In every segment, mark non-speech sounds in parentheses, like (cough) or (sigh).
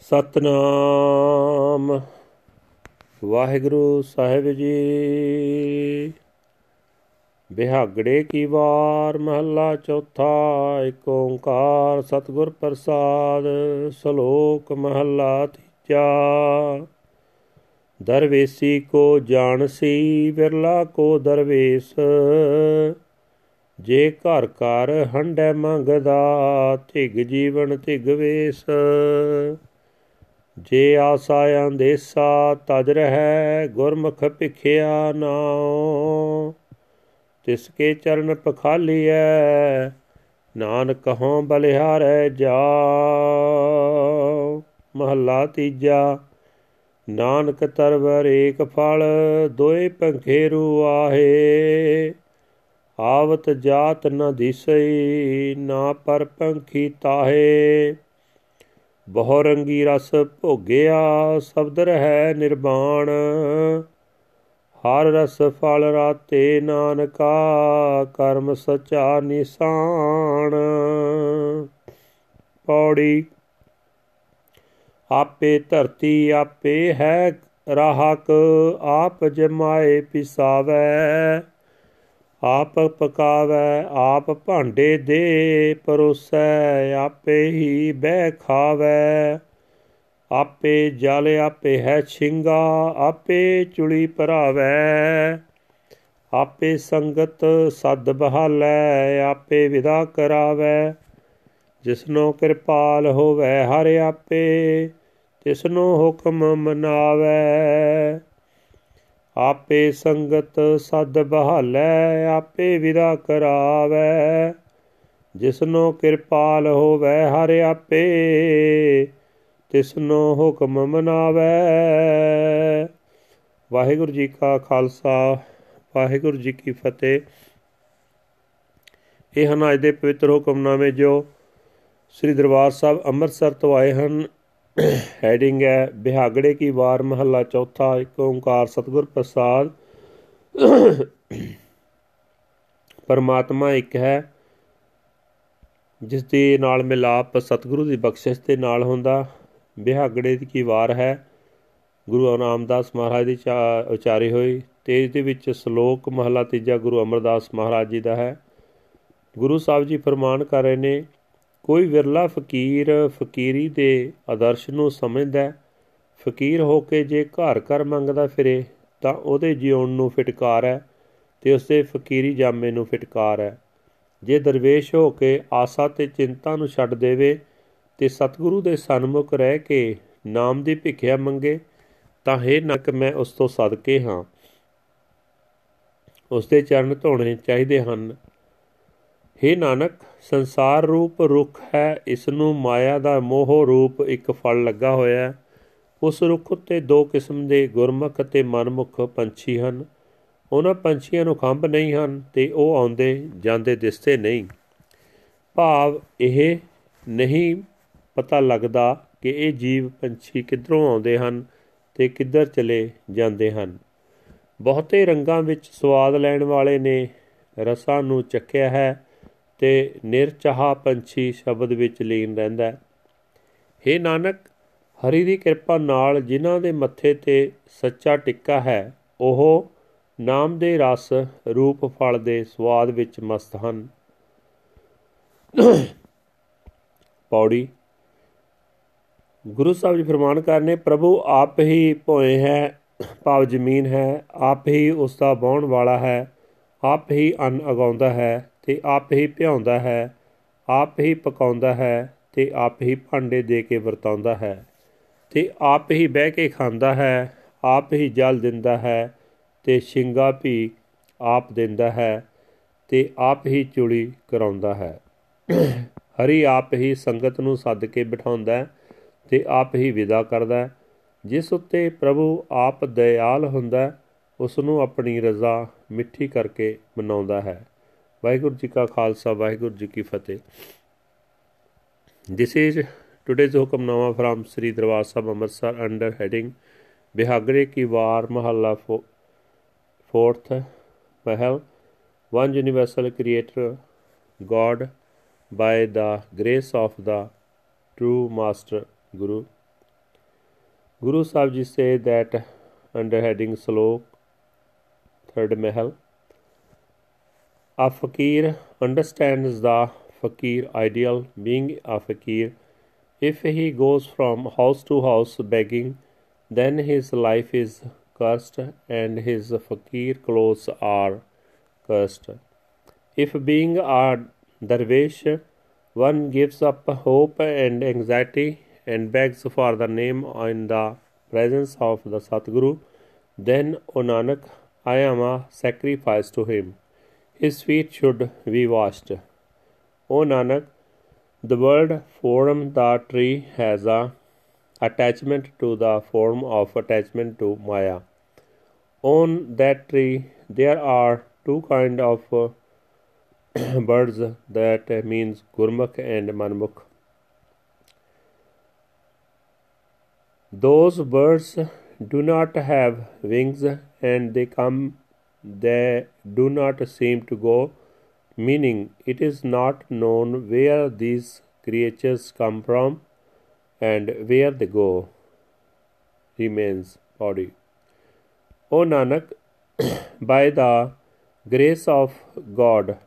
ਸਤਨਾਮ। ਵਾਹਿਗੁਰੂ ਸਾਹਿਬ ਜੀ। ਬਿਹਾਗੜੇ ਕੀ ਵਾਰ, ਮਹੱਲਾ ਚੌਥਾ ਏਕ ਓੰਕਾਰ ਸਤਿਗੁਰ ਪ੍ਰਸਾਦ, ਸ਼ਲੋਕ ਮਹੱਲਾ ਤੀਜਾ। ਦਰਵੇਸੀ ਕੋ ਜਾਣਸੀ, ਵਿਰਲਾ ਕੋ ਦਰਵੇਸ। ਜੇ ਘਰ ਘਰ ਹੰਡੈ ਮੰਗਦਾ, ਧਿਗ ਜੀਵਨ ਧਿਗ ਵੇਸ। ਜੇ ਆਸਾ ਅੰਦੇਸਾ, ਤਜ ਰਹਿ ਗੁਰਮੁਖ ਭਿਖਿਆ ਨਾਉ। ਤਿਸ ਕੇ ਚਰਨ ਪਖਾਲੀਐ, ਨਾਨਕ ਹਉ ਬਲਿਹਾਰੈ ਜਾ ਮਹੱਲਾ ਤੀਜਾ, ਨਾਨਕ ਤਰਵਰ ਏਕ ਫਲ, ਦੋਏ ਪੰਖੇਰੂ ਆਹੇ। ਆਵਤ ਜਾਤ ਨ ਦਿਸਈ, ਨਾ ਪਰ ਪੰਖੀ ਤਾਹੇ। ਬਹੁ ਰੰਗੀ ਰਸ ਭੋਗਿਆ ਸ਼ਬਦ ਰਹਿ ਨਿਰਵਾਣ ਹਰ ਰਸ ਫਲ ਰਾਤੇ ਨਾਨਕਾ, ਕਰਮ ਸਚਾ ਨਿਸ਼ਾਨ। ਪੌੜੀ, ਆਪੇ ਧਰਤੀ ਆਪੇ ਹੈ, ਰਾਹਕ ਆਪ ਜਮਾਏ ਪਿਸਾਵੇ। ਆਪ ਪਕਾਵੇ, ਆਪ ਭਾਂਡੇ ਦੇ ਪਰੋਸੈ, ਆਪੇ ਹੀ ਬਹਿ ਖਾਵੇ। ਆਪੇ ਜਲ, ਆਪੇ ਹੈ ਛਿੰਗਾ, ਆਪੇ ਚੁਲੀ ਭਰਾਵੇ। ਆਪੇ ਸੰਗਤ ਸਦ ਬਹਾਲੈ, ਆਪੇ ਵਿਦਾ ਕਰਾਵੇ। ਜਿਸਨੋ ਕਿਰਪਾਲ ਹੋਵੇ ਹਰ ਆਪੇ, ਤਿਸਨੋ ਹੁਕਮ ਮਨਾਵੇ। ਆਪੇ ਸੰਗਤ ਸਦ ਬਹਾਲੈ, ਆਪੇ ਵਿਦਾ ਕਰਾਵੇ। ਜਿਸਨੋ ਕਿਰਪਾਲ ਹੋਵੇ, ਹਰ ਆਪੇ ਤਿਸਨੋ ਹੁਕਮ ਮਨਾਵੇ। ਵਾਹਿਗੁਰੂ ਜੀ ਕਾ ਖਾਲਸਾ, ਵਾਹਿਗੁਰੂ ਜੀ ਕੀ ਫਤਿਹ। ਇਹ ਹਨ ਅੱਜ ਦੇ ਪਵਿੱਤਰ ਹੁਕਮਨਾਮੇ ਜੋ ਸ੍ਰੀ ਦਰਬਾਰ ਸਾਹਿਬ ਅੰਮ੍ਰਿਤਸਰ ਤੋਂ ਆਏ ਹਨ। ਹੈਡਿੰਗ ਹੈ, ਬਿਹਾਗੜੇ ਕੀ ਵਾਰ ਮਹੱਲਾ ਚੌਥਾ, ਇੱਕ ਓੰਕਾਰ ਸਤਿਗੁਰ ਪ੍ਰਸਾਦ। ਪਰਮਾਤਮਾ ਇੱਕ ਹੈ ਜਿਸ ਦੇ ਨਾਲ ਮਿਲਾਪ ਸਤਿਗੁਰੂ ਦੀ ਬਖਸ਼ਿਸ਼ ਦੇ ਨਾਲ ਹੁੰਦਾ। ਬਿਹਾਗੜੇ ਦੀ ਕੀ ਵਾਰ ਹੈ, ਗੁਰੂ ਰਾਮਦਾਸ ਮਹਾਰਾਜ ਦੀ ਉਚਾਰੀ ਹੋਈ। ਤੇ ਇਸ ਦੇ ਵਿੱਚ ਸ਼ਲੋਕ ਮਹੱਲਾ ਤੀਜਾ ਗੁਰੂ ਅਮਰਦਾਸ ਮਹਾਰਾਜ ਜੀ ਦਾ ਹੈ। ਗੁਰੂ ਸਾਹਿਬ ਜੀ ਫਰਮਾਨ ਕਰ ਰਹੇ ਨੇ ਕੋਈ ਵਿਰਲਾ ਫਕੀਰ ਫਕੀਰੀ ਦੇ ਆਦਰਸ਼ ਨੂੰ ਸਮਝਦਾ ਫਕੀਰ ਹੋ ਕੇ ਜੇ ਘਰ ਘਰ ਮੰਗਦਾ ਫਿਰੇ, ਤਾਂ ਉਹਦੇ ਜਿਉਣ ਨੂੰ ਫਟਕਾਰ ਹੈ ਤੇ ਉਸਦੇ ਫਕੀਰੀ ਜਾਮੇ ਨੂੰ ਫਟਕਾਰ ਹੈ। ਜੇ ਦਰਵੇਸ਼ ਹੋ ਕੇ ਆਸਾ ਤੇ ਚਿੰਤਾ ਨੂੰ ਛੱਡ ਦੇਵੇ ਤੇ ਸਤਿਗੁਰੂ ਦੇ ਸਨਮੁਖ ਰਹਿ ਕੇ ਨਾਮ ਦੀ ਭਿਖਿਆ ਮੰਗੇ, ਤਾਂ ਹੈ ਨਕ ਮੈਂ ਉਸ ਤੋਂ ਸਦਕੇ ਹਾਂ। ਉਸ ਦੇ ਚਰਨ ਧੋਣੇ ਚਾਹੀਦੇ ਹਨ। हे ਨਾਨਕ, ਸੰਸਾਰ ਰੂਪ ਰੁੱਖ ਹੈ ਇਸ ਨੂੰ ਮਾਇਆ ਦਾ ਮੋਹ ਰੂਪ ਇੱਕ ਫਲ ਲੱਗਾ ਹੋਇਆ ਹੈ। ਉਸ ਰੁੱਖ ਉੱਤੇ ਦੋ ਕਿਸਮ ਦੇ ਗੁਰਮੁਖ ਅਤੇ ਮਨਮੁਖ ਪੰਛੀ ਹਨ। ਉਹਨਾਂ ਪੰਛੀਆਂ ਨੂੰ ਖੰਭ ਨਹੀਂ ਹਨ ਤੇ ਉਹ ਆਉਂਦੇ, ਜਾਂਦੇ, ਦਿਸਦੇ ਨਹੀਂ। ਭਾਵ ਇਹ ਨਹੀਂ ਪਤਾ ਲੱਗਦਾ ਕਿ ਇਹ ਜੀਵ ਪੰਛੀ ਕਿੱਧਰੋਂ ਆਉਂਦੇ ਹਨ ਤੇ ਕਿੱਧਰ ਚਲੇ ਜਾਂਦੇ ਹਨ। ਬਹੁਤੇ ਰੰਗਾਂ ਵਿੱਚ ਸਵਾਦ ਲੈਣ ਵਾਲੇ ਨੇ ਰਸਾਂ ਨੂੰ ਚੱਕਿਆ ਹੈ। ਤੇ ਨਿਰਚਾਹ ਪੰਛੀ ਸ਼ਬਦ ਵਿੱਚ ਲੀਨ ਰਹਿੰਦਾ ਹੈ। हे ਨਾਨਕ, ਹਰੀ ਦੀ ਕਿਰਪਾ ਨਾਲ ਜਿਨ੍ਹਾਂ ਦੇ ਮੱਥੇ ਤੇ ਸੱਚਾ ਟਿੱਕਾ ਹੈ, ਉਹ ਨਾਮ ਦੇ ਰਸ, ਰੂਪ, ਫਲ ਦੇ ਸਵਾਦ ਵਿੱਚ ਮਸਤ ਹਨ। ਪੌੜੀ। ਗੁਰੂ ਸਾਹਿਬ ਜੀ ਫਰਮਾਨ ਕਰਨੇ ਪ੍ਰਭੂ ਆਪ ਹੀ ਭੋਏ ਹੈ, ਭਾਵ ਜ਼ਮੀਨ ਹੈ, ਆਪ ਹੀ ਉਸ ਦਾ ਬਾਉਣ ਵਾਲਾ ਹੈ, ਆਪ ਹੀ ਅੰਨ ਅਗਾਉਂਦਾ ਹੈ ਤੇ ਆਪ ਹੀ ਭਿਆਉਂਦਾ ਹੈ, ਆਪ ਹੀ ਪਕਾਉਂਦਾ ਹੈ ਤੇ ਆਪ ਹੀ ਭਾਂਡੇ ਦੇ ਕੇ ਵਰਤਾਉਂਦਾ ਹੈ। ਤੇ ਆਪ ਹੀ ਬਹਿ ਕੇ ਖਾਂਦਾ ਹੈ, ਆਪ ਹੀ ਜਲ ਦਿੰਦਾ ਹੈ ਤੇ ਸ਼ਿੰਗਾ ਵੀ ਆਪ ਦਿੰਦਾ ਹੈ ਤੇ ਆਪ ਹੀ ਚੁੜੀ ਕਰਾਉਂਦਾ ਹੈ। ਹਰੀ ਆਪ ਹੀ ਸੰਗਤ ਨੂੰ ਸੱਦ ਕੇ ਬਿਠਾਉਂਦਾ ਤੇ ਆਪ ਹੀ ਵਿਦਾ ਕਰਦਾ ਜਿਸ ਉੱਤੇ ਪ੍ਰਭੂ ਆਪ ਦਇਆਲ ਹੁੰਦਾ ਉਸ ਨੂੰ ਆਪਣੀ ਰਜ਼ਾ ਮਿੱਠੀ ਕਰਕੇ ਮਨਾਉਂਦਾ ਹੈ। ਵਾਹਿਗੁਰੂ ਜੀ ਕਾ ਖਾਲਸਾ ਵਾਹਿਗੁਰੂ ਜੀ ਕੀ ਫਤਿਹ this is today's Hukamnama from Sri Darbar Sahib Amritsar under heading Bihagre ਕੀ ਵਾਰ ਮਹੱਲਾ 4th Mahal one universal creator God by the grace of the true master Guru Guru Savji said that under heading Slok, third Mahal, a fakir understands the fakir ideal being a fakir. If he goes from house to house begging, then his life is cursed and his fakir clothes are cursed. If being a darvish, one gives up hope and anxiety and begs for the name in the presence of the Satguru, then, O Nanak, I am a sacrifice to him. His feet should be washed. O Nanak, the word form the tree has a attachment to the form of attachment to Maya. On that tree there are two kind of (clears throat) birds that means Gurmukh and Manmukh. Those birds do not have wings and they come they do not seem to go. Meaning it is not known where these creatures come from and where they go. Remains body. O nanak (coughs) by the grace of god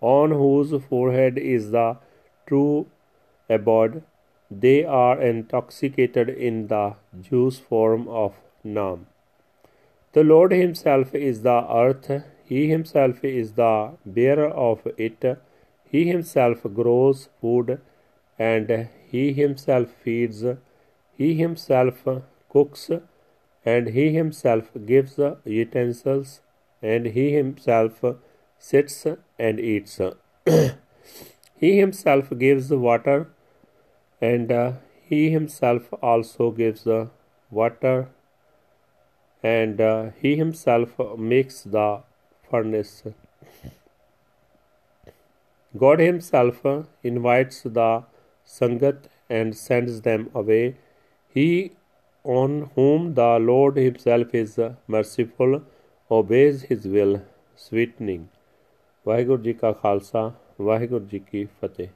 on whose forehead is the true abode they are intoxicated in the juice form of nam the lord himself is the earth he himself is the bearer of it he himself grows food and he himself feeds he himself cooks and he himself gives utensils and he himself sits and eats. (clears throat) he himself gives water, and he himself also gives water, and uh, he himself makes the furnace. God himself invites the Sangat and sends them away. He on whom the Lord himself is merciful obeys his will, sweetening. Waheguru ji ਕਾ ਖਾਲਸਾ ਵਾਹਿਗੁਰੂ ਜੀ ਕੀ ਫਤਿਹ